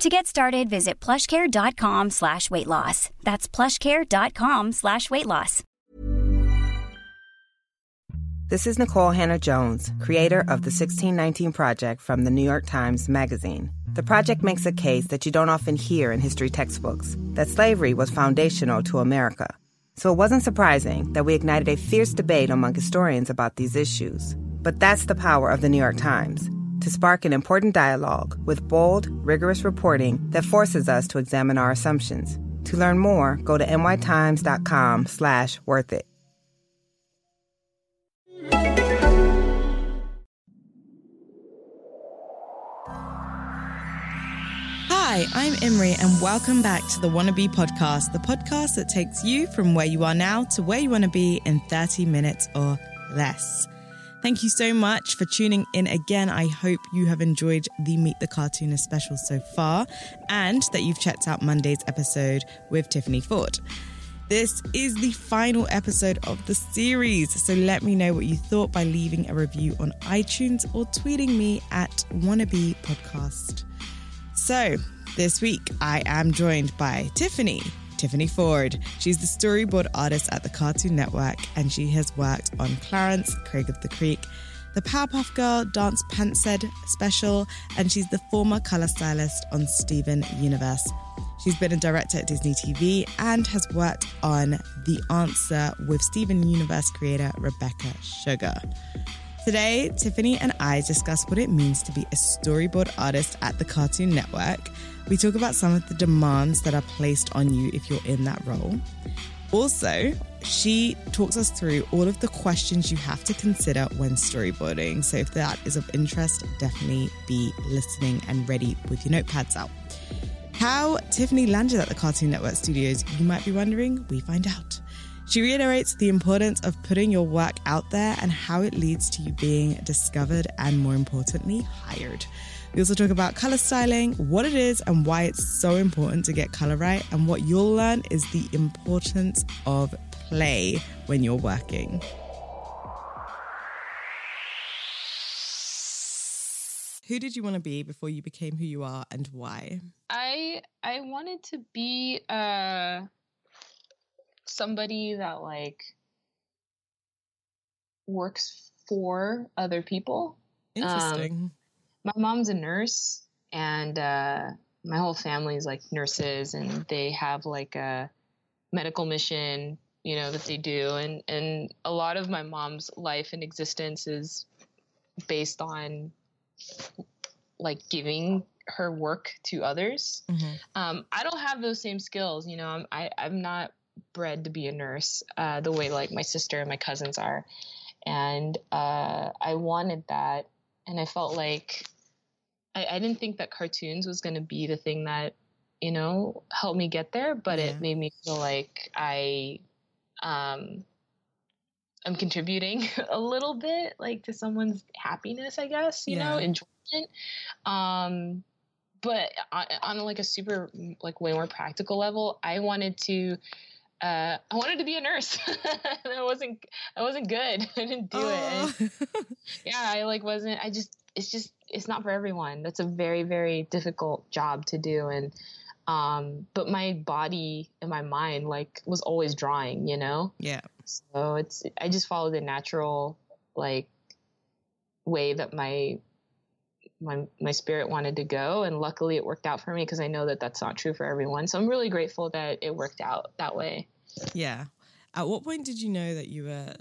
To get started, visit plushcare.com slash weight loss. That's plushcare.com slash weight loss. This is Nikole Hannah-Jones, creator of the 1619 Project from the New York Times Magazine. The project makes a case that you don't often hear in history textbooks, that slavery was foundational to America. So it wasn't surprising that we ignited a fierce debate among historians about these issues. But that's the power of the New York Times to spark an important dialogue with bold, rigorous reporting that forces us to examine our assumptions. To learn more, go to nytimes.com slash worth it. Hi, I'm Imri, and welcome back to the Wannabe Podcast, the podcast that takes you from where you are now to where you want to be in 30 minutes or less. Thank you so much for tuning in again. I hope you have enjoyed the Meet the Cartoonist special so far and that you've checked out Monday's episode with Tiffany Ford. This is the final episode of the series, so let me know what you thought by leaving a review on iTunes or tweeting me at Wannabe Podcast. So, this week I am joined by Tiffany, Tiffany Ford. She's the storyboard artist at the Cartoon Network and she has worked on Clarence, Craig of the Creek, the Powerpuff Girl Dance Pantsed special, and she's the former color stylist on Steven Universe. She's been a director at Disney TV and has worked on The Answer with Steven Universe creator Rebecca Sugar. Today, Tiffany and I discuss what it means to be a storyboard artist at the Cartoon Network. We talk about some of the demands that are placed on you if you're in that role. Also, she talks us through all of the questions you have to consider when storyboarding. So, if that is of interest, definitely be listening and ready with your notepads out. How Tiffany landed at the Cartoon Network studios, you might be wondering, we find out. She reiterates the importance of putting your work out there and how it leads to you being discovered and, more importantly, hired. We also talk about color styling, what it is, and why it's so important to get color right. And what you'll learn is the importance of play when you're working. Who did you want to be before you became who you are and why? I I wanted to be uh somebody that like works for other people. Interesting. Um, my mom's a nurse and uh my whole family's like nurses and they have like a medical mission you know that they do and and a lot of my mom's life and existence is based on like giving her work to others Mhm. um, i don't have those same skills you know i'm I, i'm not bred to be a nurse uh, the way like my sister and my cousins are. And uh, i wanted that and i felt like I, I didn't think that cartoons was going to be the thing that you know helped me get there but Yeah. it made me feel like i um i'm contributing a little bit like to someone's happiness i guess you know enjoyment. Um but on, on like a super like way more practical level i wanted to uh, I wanted to be a nurse. I wasn't. I wasn't good. I didn't do it. Oh. And yeah, I like wasn't. I just. It's just. It's not for everyone. That's a very very difficult job to do. And um, but my body and my mind like was always drawing. You know. yeah. So it's. I just followed the natural like way that my my my spirit wanted to go and luckily it worked out for me because I know that that's not true for everyone. So I'm really grateful that it worked out that way. Yeah. At what point did you know that you were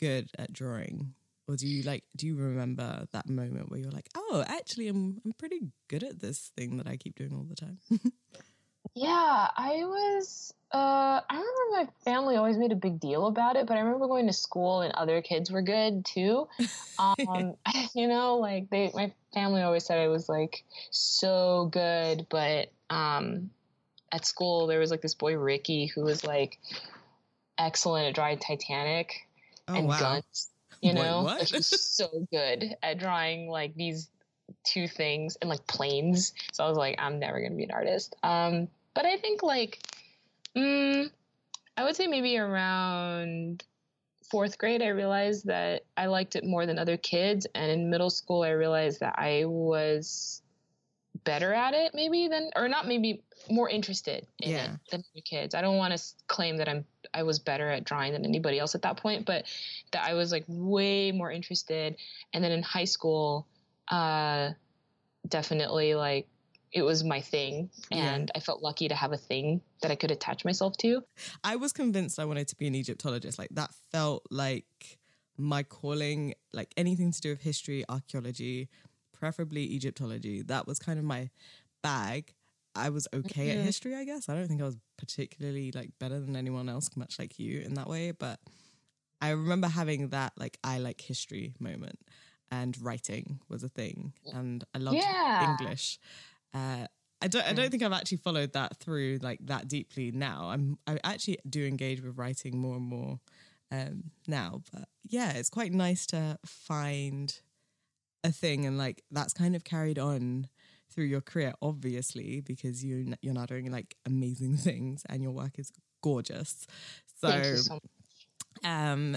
good at drawing? Or do you like do you remember that moment where you're like, "Oh, actually I'm I'm pretty good at this thing that I keep doing all the time." Yeah, I was. Uh, I remember my family always made a big deal about it, but I remember going to school and other kids were good too. Um, you know, like they, my family always said I was like so good, but um, at school there was like this boy Ricky who was like excellent at drawing Titanic Oh and wow. guns. You Wait, know, what? like she's so good at drawing like these two things and like planes. So I was like, I'm never gonna be an artist. Um, but I think like, mm, I would say maybe around fourth grade, I realized that I liked it more than other kids, and in middle school, I realized that I was better at it maybe than or not maybe more interested in Yeah. it than other kids. I don't want to claim that I'm I was better at drawing than anybody else at that point, but that I was like way more interested. And then in high school, uh, definitely like it was my thing, Yeah. and I felt lucky to have a thing that I could attach myself to. I was convinced I wanted to be an Egyptologist. Like that felt like my calling, like anything to do with history, archaeology, preferably Egyptology. That was kind of my bag. I was okay at Mhm. history, I guess. I don't think I was particularly like better than anyone else, much like you in that way. But I remember having that like I like history moment, and writing was a thing, and I loved Yeah. English. Uh, I don't. I don't think I've actually followed that through like that deeply now. I'm. I actually do engage with writing more and more um, now. But yeah, it's quite nice to find a thing, and like that's kind of carried on through your career, obviously, because you you're now doing like amazing things, and your work is gorgeous. So, so um,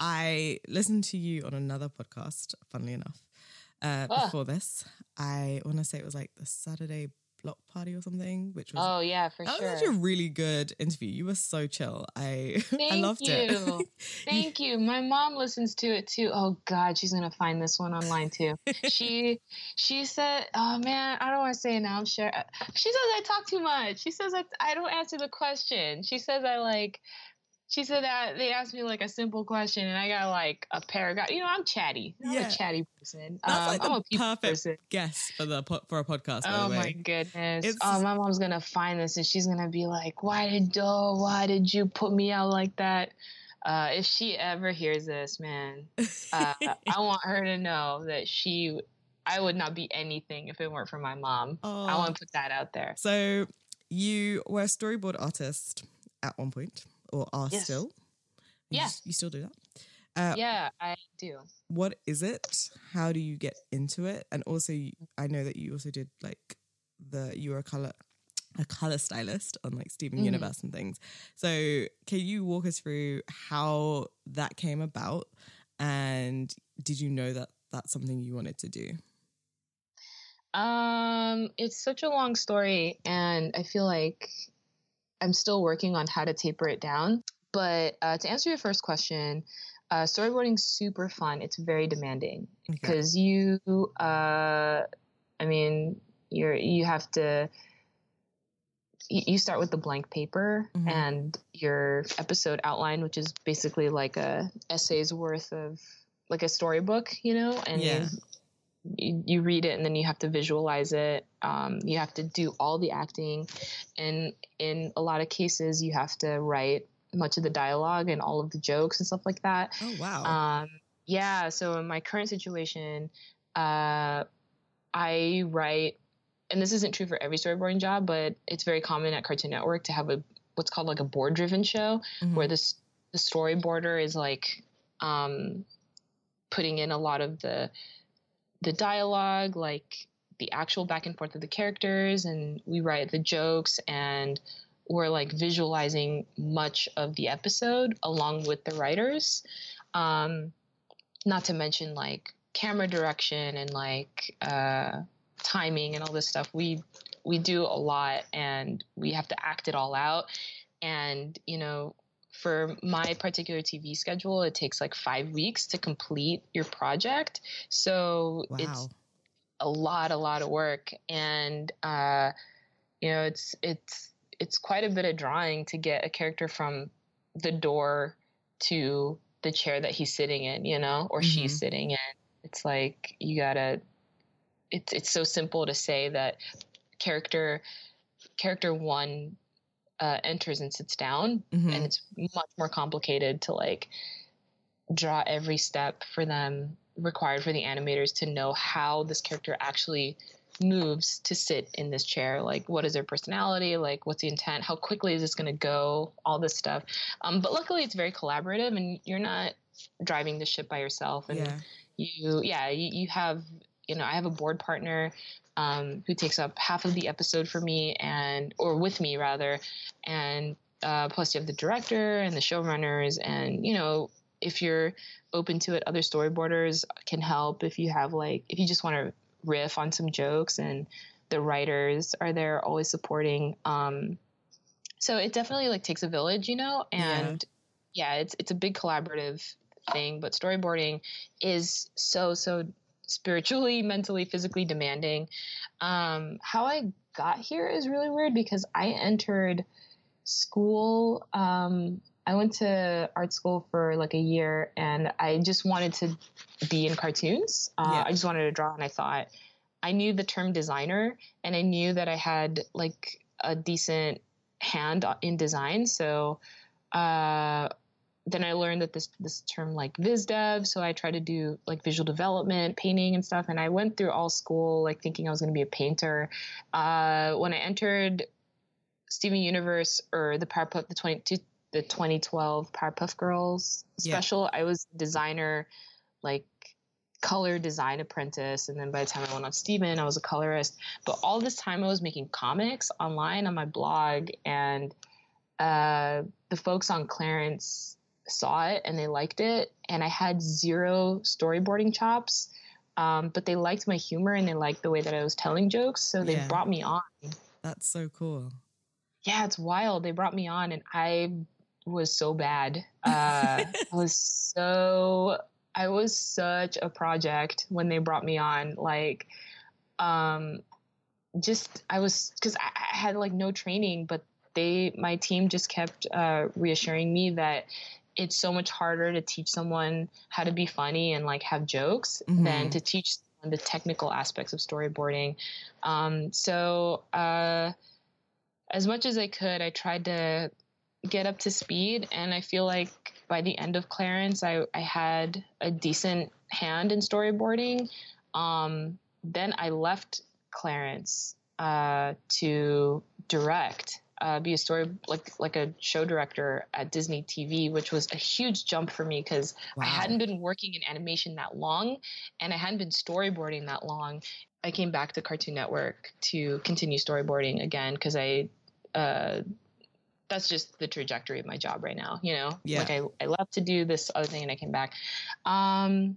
I listened to you on another podcast, funnily enough, uh, Ah. before this. I want to say it was like the Saturday block party or something, which was Oh yeah, for that sure. was actually a really good interview. You were so chill. I Thank I loved you. it. Thank you. My mom listens to it too. Oh God, she's gonna find this one online too. she she said, "Oh man, I don't want to say it now. I'm sure." She says I talk too much. She says I I don't answer the question. She says I like. She said that they asked me like a simple question and I got like a paragraph. You know, I'm chatty. I'm Yeah. a chatty person. That's Um, like I'm a people perfect person. guest for the po- for a podcast. Oh my goodness! It's- oh, my mom's gonna find this and she's gonna be like, "Why did oh, why did you put me out like that?" Uh, if she ever hears this, man, uh, I want her to know that she, I would not be anything if it weren't for my mom. I want to put that out there. So you were a storyboard artist at one point, or are Yes. still? You, Yeah. you still do that. Uh, Yeah, I do. What is it? How do you get into it? And also, I know that you also did like the you were a color a color stylist on like Steven Mhm. Universe and things. So can you walk us through how that came about? And did you know that that's something you wanted to do? Um, it's such a long story, and I feel like I'm still working on how to taper it down. But uh, to answer your first question, uh, storyboarding's super fun. It's very demanding Okay. because you, uh, I mean, you're you have to. You start with the blank paper Mhm. and your episode outline, which is basically like a essay's worth of like a storybook, you know, and Yeah. You, you read it and then you have to visualize it. Um, you have to do all the acting, and in a lot of cases, you have to write much of the dialogue and all of the jokes and stuff like that. Oh wow. Um, yeah. So in my current situation, uh, I write, and this isn't true for every storyboarding job, but it's very common at Cartoon Network to have a what's called like a board-driven show Mhm. where this the storyboarder is like um, putting in a lot of the the dialogue, like the actual back and forth of the characters, and we write the jokes and we're like visualizing much of the episode along with the writers. Um, not to mention like camera direction and like uh, timing and all this stuff. We we do a lot and we have to act it all out. And you know, for my particular TV schedule, it takes like five weeks to complete your project. So it's a lot, a lot of work, and uh, you know, it's it's it's quite a bit of drawing to get a character from the door to the chair that he's sitting in, you know, or she's Mhm. sitting in. It's like you gotta. It's it's so simple to say that character character one uh, enters and sits down, Mhm. and it's much more complicated to like draw every step for them required for the animators to know how this character actually moves to sit in this chair. Like what is their personality? Like what's the intent? How quickly is this going to go? All this stuff. Um, but luckily it's very collaborative and you're not driving the ship by yourself and Yeah. you yeah you, you have you know i have a board partner um, who takes up half of the episode for me and or with me rather and uh, plus you have the director and the showrunners and you know if you're open to it other storyboarders can help if you have like if you just want to riff on some jokes and the writers are there always supporting um so it definitely like takes a village you know and yeah, it's it's a big collaborative thing but storyboarding is so so spiritually mentally physically demanding. Um how i got here is really weird because i entered school um i went to art school for like a year and i just wanted to be in cartoons. Uh, Yeah. i just wanted to draw and i thought i knew the term designer and i knew that i had like a decent hand in design. So uh then I learned that this this term like viz dev, so I tried to do like visual development, painting and stuff. And I went through all school like thinking I was going to be a painter. Uh, when I entered Steven Universe or the Powerpuff the twenty the 2012 Powerpuff Girls Yeah. special, I was designer, like color design apprentice. And then by the time I went on Steven, I was a colorist. But all this time I was making comics online on my blog and uh, the folks on Clarence saw it and they liked it, and I had zero storyboarding chops. Um, but they liked my humor and they liked the way that I was telling jokes, so they Yeah. brought me on. That's so cool. Yeah, it's wild. They brought me on, and I was so bad. Uh, I was so I was such a project when they brought me on. Like, um, just I was because I, I had like no training, but they my team just kept uh, reassuring me that it's so much harder to teach someone how to be funny and like have jokes than Mhm. to teach someone the technical aspects of storyboarding. Um, so uh, as much as I could, I tried to get up to speed, and I feel like by the end of Clarence, I, I had a decent hand in storyboarding. Um, then I left Clarence uh, to direct, uh, be a story like like a show director at Disney TV, which was a huge jump for me because I hadn't been working in animation that long, and I hadn't been storyboarding that long. I came back to Cartoon Network to continue storyboarding again because I. Uh, that's just the trajectory of my job right now, you know. Yeah. Like I, I left to do this other thing and I came back. Um,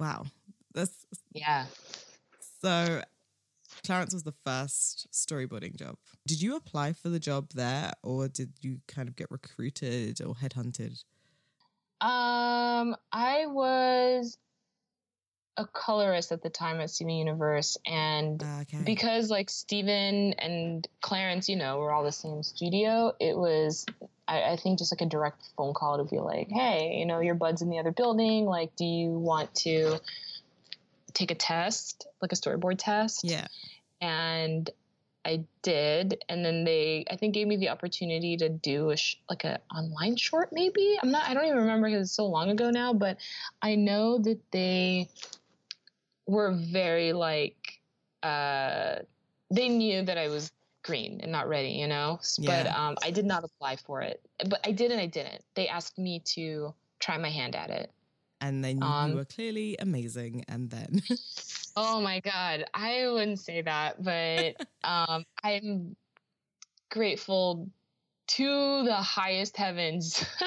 Wow. That's yeah. so Clarence was the first storyboarding job. Did you apply for the job there or did you kind of get recruited or headhunted? Um, I was a colorist at the time at Steven Universe, and Ah, okay. because like Steven and Clarence, you know, were all the same studio, it was I, I think just like a direct phone call to be like, hey, you know, your bud's in the other building. Like, do you want to take a test, like a storyboard test? yeah. and I did, and then they I think gave me the opportunity to do a sh- like a online short maybe. I'm not I don't even remember because it's so long ago now, but I know that they were very like uh they knew that I was green and not ready, you know. S- But um I did not apply for it. But I did and I didn't. They asked me to try my hand at it. And then you Um, were clearly amazing and then Oh my god, I wouldn't say that, but um, I'm grateful to the highest heavens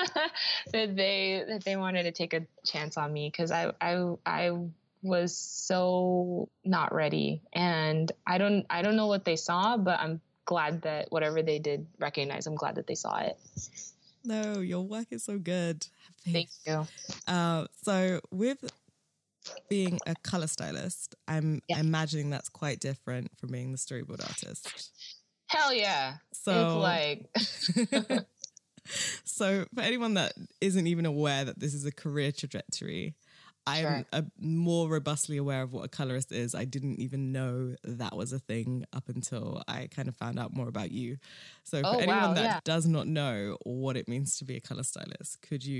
that they that they wanted to take a chance on me because I I I was so not ready, and I don't I don't know what they saw, but I'm glad that whatever they did recognize. I'm glad that they saw it. No, your work is so good. Thank you. Uh, so with being a color stylist, I'm Yeah. imagining that's quite different from being the storyboard artist. Hell yeah. So- it's like so for anyone that isn't even aware that this is a career trajectory, I'm Sure. uh more robustly aware of what a colorist is. I didn't even know that was a thing up until I kind of found out more about you. So for Oh, anyone wow, that yeah. does not know what it means to be a color stylist, could you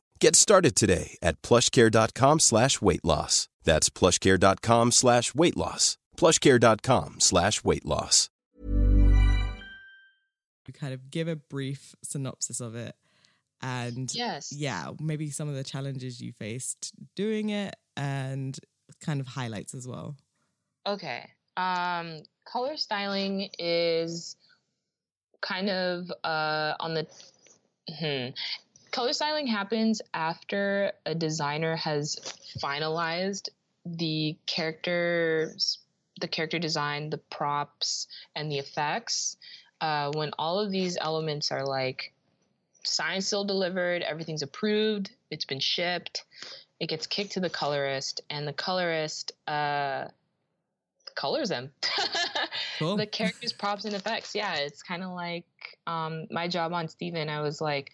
Get started today at plushcare.com slash weight loss. That's plushcare.com slash weight loss. plushcare.com slash weight loss. kind of give a brief synopsis of it and yes. yeah, maybe some of the challenges you faced doing it and kind of highlights as well. Okay. Um, color styling is kind of uh, on the. Hmm. Color styling happens after a designer has finalized the characters, the character design, the props, and the effects. Uh, when all of these elements are like signed, still delivered, everything's approved, it's been shipped, it gets kicked to the colorist, and the colorist uh, colors them. Cool. the characters, props, and effects. Yeah, it's kind of like um, my job on Steven. I was like,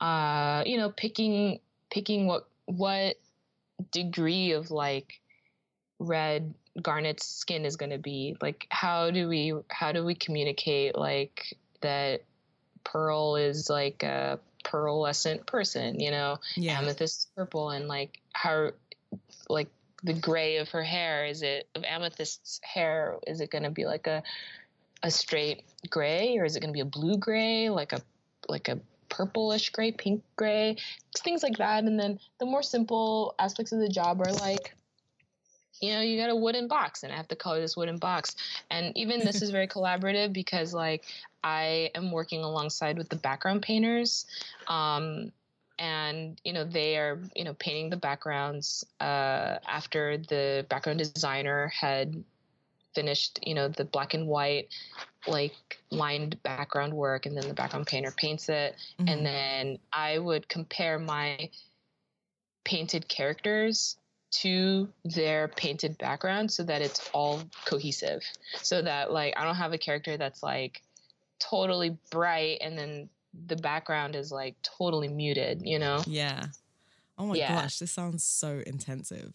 uh, you know, picking picking what what degree of like red Garnet's skin is going to be. Like, how do we how do we communicate like that Pearl is like a pearlescent person? You know, Yeah. amethyst purple and like how like the gray of her hair is it of amethyst's hair is it going to be like a a straight gray or is it going to be a blue gray like a like a purplish gray pink gray things like that. And then the more simple aspects of the job are like you know you got a wooden box and i have to color this wooden box. And even this is very collaborative because like i am working alongside with the background painters um, and you know they are you know painting the backgrounds uh, after the background designer had finished you know the black and white like lined background work and then the background painter paints it Mhm. and then i would compare my painted characters to their painted background so that it's all cohesive so that like i don't have a character that's like totally bright and then the background is like totally muted you know Yeah. Oh my Yeah. gosh, this sounds so intensive.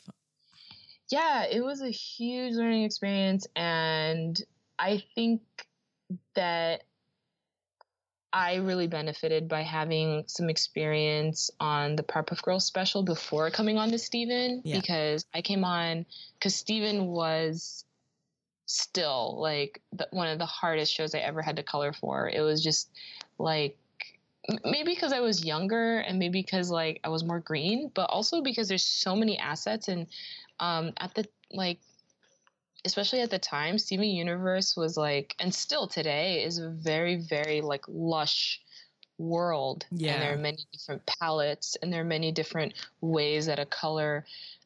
Yeah, it was a huge learning experience. And I think that I really benefited by having some experience on the Powerpuff Girls special before coming on to Steven Yeah. because I came on because Steven was still like the, one of the hardest shows I ever had to color for. It was just like maybe because I was younger and maybe because like I was more green, but also because there's so many assets and um at the like especially at the time Steven Universe was like and still today is a very very like lush world and there are many different palettes and there are many different ways that a color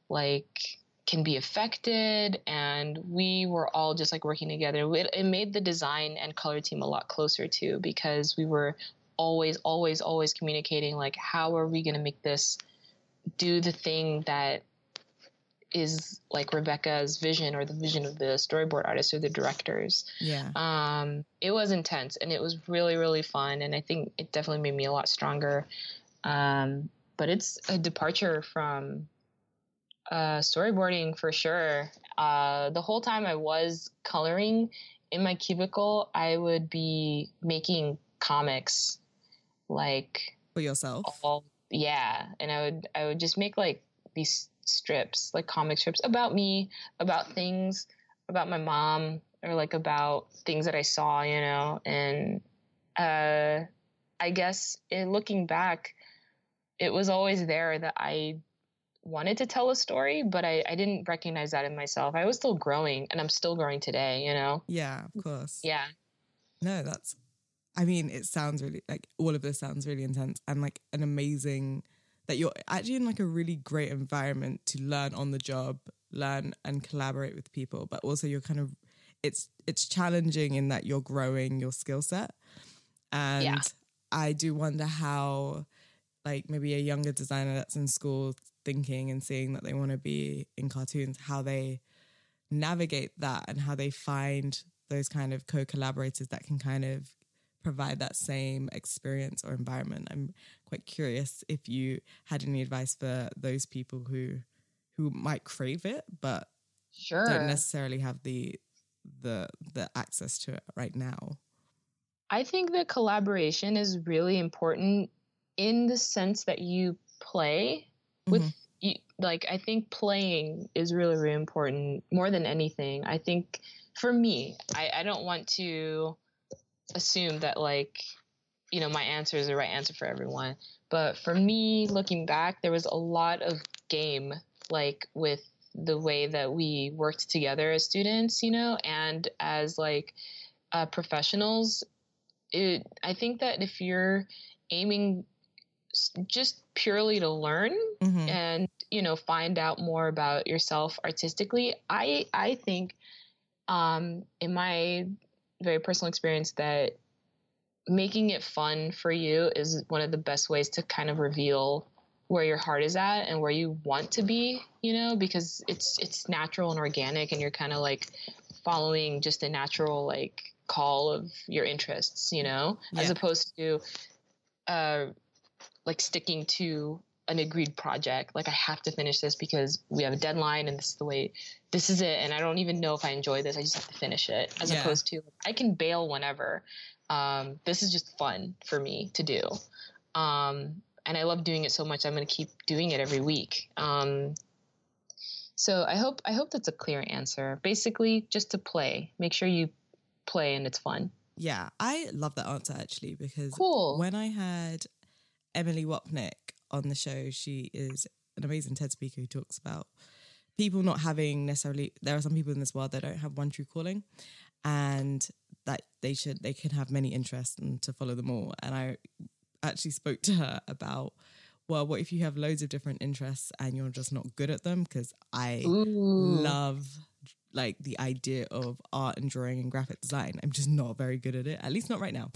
like can be affected and we were all just like working together. It, it made the design and color team a lot closer too because we were always always always communicating like how are we going to make this do the thing that is like Rebecca's vision or the vision of the storyboard artists or the directors. Yeah. Um, it was intense and it was really, really fun. And I think it definitely made me a lot stronger. Um, but it's a departure from uh, storyboarding for sure. Uh, the whole time I was coloring in my cubicle, I would be making comics, like for yourself. All, yeah, and I would I would just make like these strips, like comic strips about me, about things, about my mom, or like about things that I saw, you know. And uh, I guess in looking back, it was always there that I wanted to tell a story, but I, I didn't recognize that in myself. I was still growing and I'm still growing today, you know? Yeah, of course. Yeah. No, that's, I mean, it sounds really like all of this sounds really intense and like an amazing that you're actually in like a really great environment to learn on the job, learn and collaborate with people, but also you're kind of, it's, it's challenging in that you're growing your skill set. And yeah. I do wonder how, like maybe a younger designer that's in school thinking and seeing that they want to be in cartoons, how they navigate that and how they find those kind of co-collaborators that can kind of provide that same experience or environment. I'm quite curious if you had any advice for those people who who might crave it but sure. don't necessarily have the the the access to it right now. I think that collaboration is really important in the sense that you play with mm-hmm. you, like I think playing is really really important more than anything. I think for me, I, I don't want to assume that like you know my answer is the right answer for everyone, but for me, looking back, there was a lot of game like with the way that we worked together as students, you know, and as like uh, professionals. It, I think that if you're aiming just purely to learn mm-hmm. and you know find out more about yourself artistically i i think um in my very personal experience that making it fun for you is one of the best ways to kind of reveal where your heart is at and where you want to be you know because it's it's natural and organic and you're kind of like following just a natural like call of your interests you know yeah. as opposed to uh like sticking to an agreed project. Like I have to finish this because we have a deadline and this is the way this is it. And I don't even know if I enjoy this. I just have to finish it as yeah. opposed to I can bail whenever. Um, this is just fun for me to do. Um, and I love doing it so much. I'm going to keep doing it every week. Um, so I hope, I hope that's a clear answer. Basically just to play, make sure you play and it's fun. Yeah, I love that answer actually because cool. when I had Emily Wapnick on the show. She is an amazing TED speaker who talks about people not having necessarily there are some people in this world that don't have one true calling and that they should they can have many interests and to follow them all and i actually spoke to her about well what if you have loads of different interests and you're just not good at them because i Ooh. love like the idea of art and drawing and graphic design. I'm just not very good at it, at least not right now.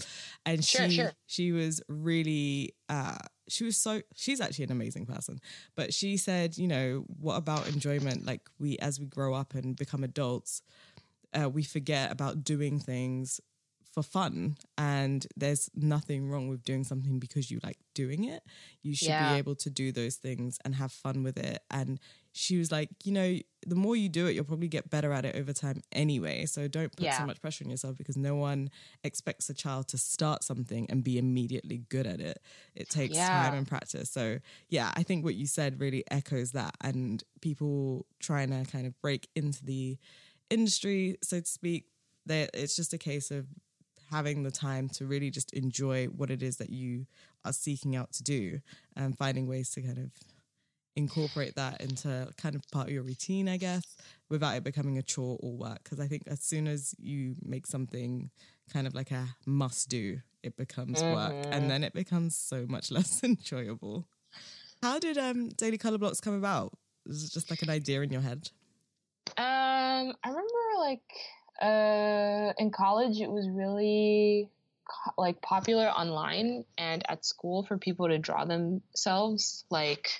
And sure, she sure. she was really uh she was so she's actually an amazing person. But she said, you know, what about enjoyment? Like we as we grow up and become adults, uh, we forget about doing things for fun and there's nothing wrong with doing something because you like doing it you should yeah. be able to do those things and have fun with it and she was like you know the more you do it you'll probably get better at it over time anyway so don't put yeah. so much pressure on yourself because no one expects a child to start something and be immediately good at it it takes yeah. time and practice so yeah i think what you said really echoes that and people trying to kind of break into the industry so to speak it's just a case of having the time to really just enjoy what it is that you are seeking out to do and finding ways to kind of incorporate that into kind of part of your routine, I guess, without it becoming a chore or work. Because I think as soon as you make something kind of like a must do, it becomes mm-hmm. work and then it becomes so much less enjoyable. How did um, Daily Color Blocks come about? Was it just like an idea in your head? Um, I remember like uh, in college, it was really like popular online and at school for people to draw themselves, like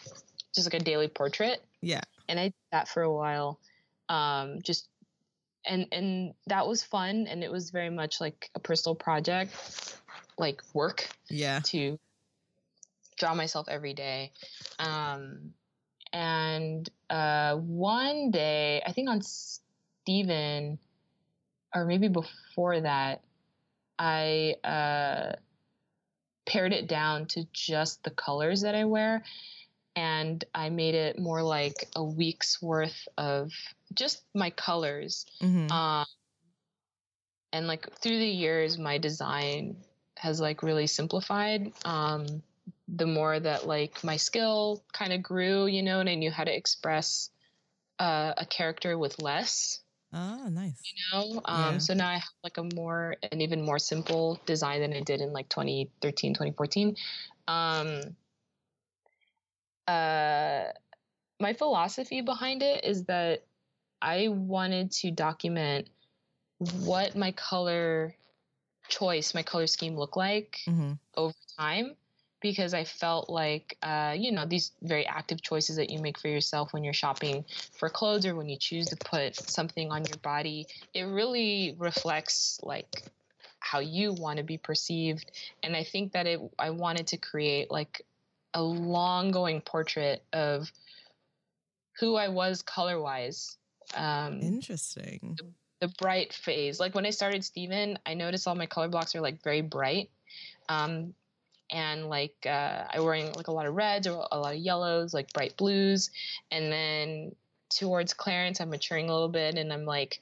just like a daily portrait. Yeah. And I did that for a while. Um, just and and that was fun and it was very much like a personal project, like work. Yeah. To draw myself every day. Um, and uh, one day, I think on Steven, or maybe before that, I uh, pared it down to just the colors that I wear. And I made it more like a week's worth of just my colors. Mm-hmm. Um, and like through the years, my design has like really simplified. Um, the more that like my skill kind of grew, you know, and I knew how to express uh, a character with less. Ah, nice. You know, um, yeah. so now I have like a more an even more simple design than I did in like 2013, 2014. Um, uh, my philosophy behind it is that I wanted to document what my color choice, my color scheme look like mm-hmm. over time because I felt like, uh, you know, these very active choices that you make for yourself when you're shopping for clothes or when you choose to put something on your body, it really reflects like how you want to be perceived. And I think that it, I wanted to create like a long going portrait of who I was color wise. Um, Interesting. The, the bright phase. Like when I started Steven, I noticed all my color blocks are like very bright. Um, and like uh, I'm wearing like a lot of reds or a lot of yellows, like bright blues, and then towards Clarence, I'm maturing a little bit, and I'm like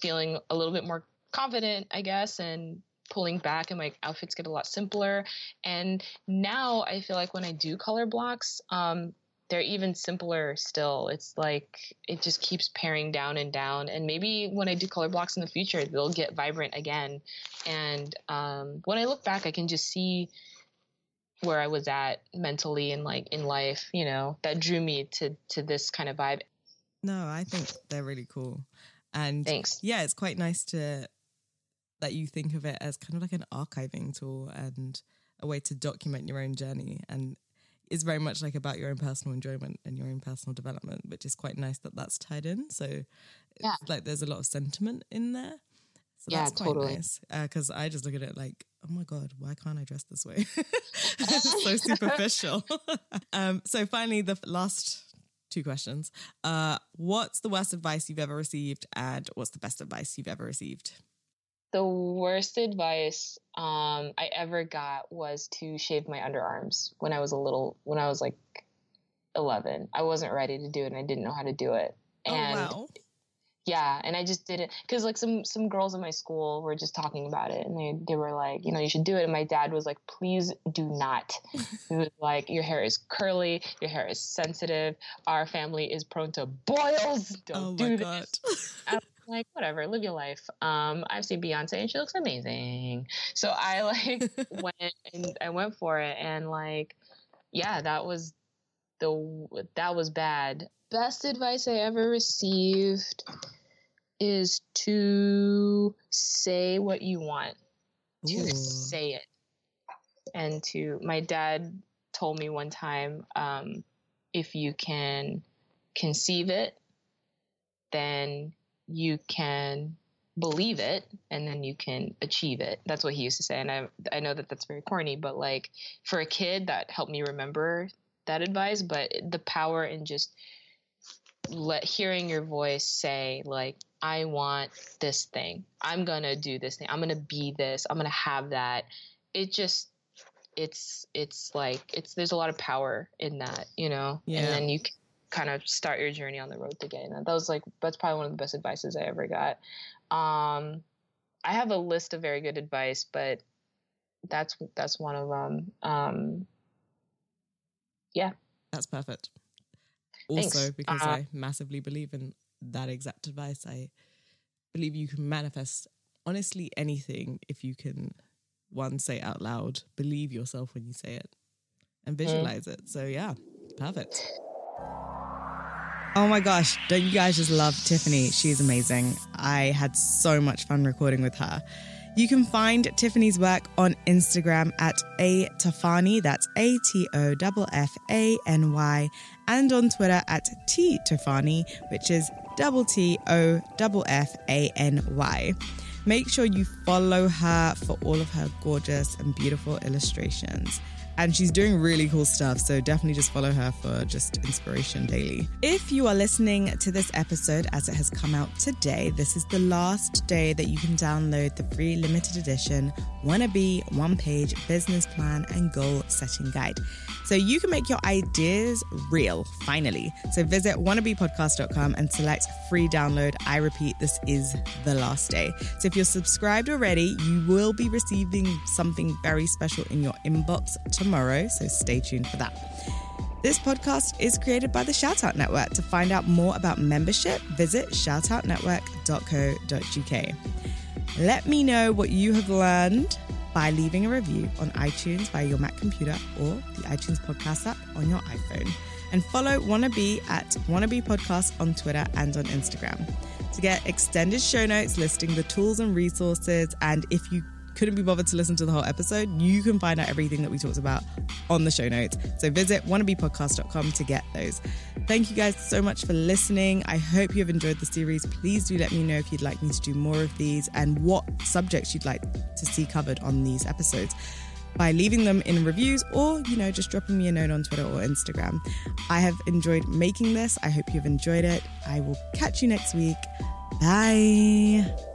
feeling a little bit more confident, I guess, and pulling back, and my outfits get a lot simpler. And now I feel like when I do color blocks, um, they're even simpler still. It's like it just keeps paring down and down. And maybe when I do color blocks in the future, they'll get vibrant again. And um, when I look back, I can just see where I was at mentally and like in life, you know, that drew me to to this kind of vibe. No, I think they're really cool. And thanks. Yeah, it's quite nice to that you think of it as kind of like an archiving tool and a way to document your own journey and is very much like about your own personal enjoyment and your own personal development, which is quite nice that that's tied in. So, yeah. like there's a lot of sentiment in there. So yeah, that's quite totally. nice. Because uh, I just look at it like, oh my God, why can't I dress this way? it's so superficial. um, so, finally, the last two questions. Uh, what's the worst advice you've ever received, and what's the best advice you've ever received? The worst advice um, I ever got was to shave my underarms when I was a little, when I was like 11. I wasn't ready to do it and I didn't know how to do it. Oh, and oh, wow. Yeah and i just did it because like some some girls in my school were just talking about it and they, they were like you know you should do it. And my dad was like please do not. He was like your hair is curly your hair is sensitive our family is prone to boils. Don't oh do this. I'm like whatever live your life um i've seen beyonce and she looks amazing so i like went and i went for it and like yeah that was the that was bad best advice i ever received is to say what you want, to Ooh. say it. And to, my dad told me one time um, if you can conceive it, then you can believe it and then you can achieve it that's what he used to say and i i know that that's very corny but like for a kid that helped me remember that advice but the power in just let hearing your voice say like I want this thing. I'm going to do this thing. I'm going to be this. I'm going to have that. It just it's it's like it's there's a lot of power in that, you know. Yeah. And then you kind of start your journey on the road to getting that. That was like that's probably one of the best advices I ever got. Um I have a list of very good advice, but that's that's one of them. Um yeah. That's perfect. Also, Thanks. because uh, I massively believe in that exact advice. I believe you can manifest honestly anything if you can one say out loud, believe yourself when you say it, and mm. visualize mm. it. So yeah, perfect. Oh my gosh, don't you guys just love Tiffany? She's amazing. I had so much fun recording with her. You can find Tiffany's work on Instagram at A Tofany, that's A T O F F A N Y, and on Twitter at T Tofany, which is double T O double F A N Y. Make sure you follow her for all of her gorgeous and beautiful illustrations. And she's doing really cool stuff. So definitely just follow her for just inspiration daily. If you are listening to this episode as it has come out today, this is the last day that you can download the free limited edition Wannabe one page business plan and goal setting guide. So you can make your ideas real finally. So visit wannabepodcast.com and select free download. I repeat, this is the last day. So if you're subscribed already, you will be receiving something very special in your inbox tomorrow. So stay tuned for that. This podcast is created by the Shoutout Network. To find out more about membership, visit shoutoutnetwork.co.uk. Let me know what you have learned by leaving a review on iTunes via your Mac computer or the iTunes podcast app on your iPhone. And follow Wannabe at Wannabe Podcast on Twitter and on Instagram. To get extended show notes listing the tools and resources, and if you couldn't be bothered to listen to the whole episode, you can find out everything that we talked about on the show notes. So visit wannabepodcast.com to get those. Thank you guys so much for listening. I hope you have enjoyed the series. Please do let me know if you'd like me to do more of these and what subjects you'd like to see covered on these episodes by leaving them in reviews or, you know, just dropping me a note on Twitter or Instagram. I have enjoyed making this. I hope you've enjoyed it. I will catch you next week. Bye.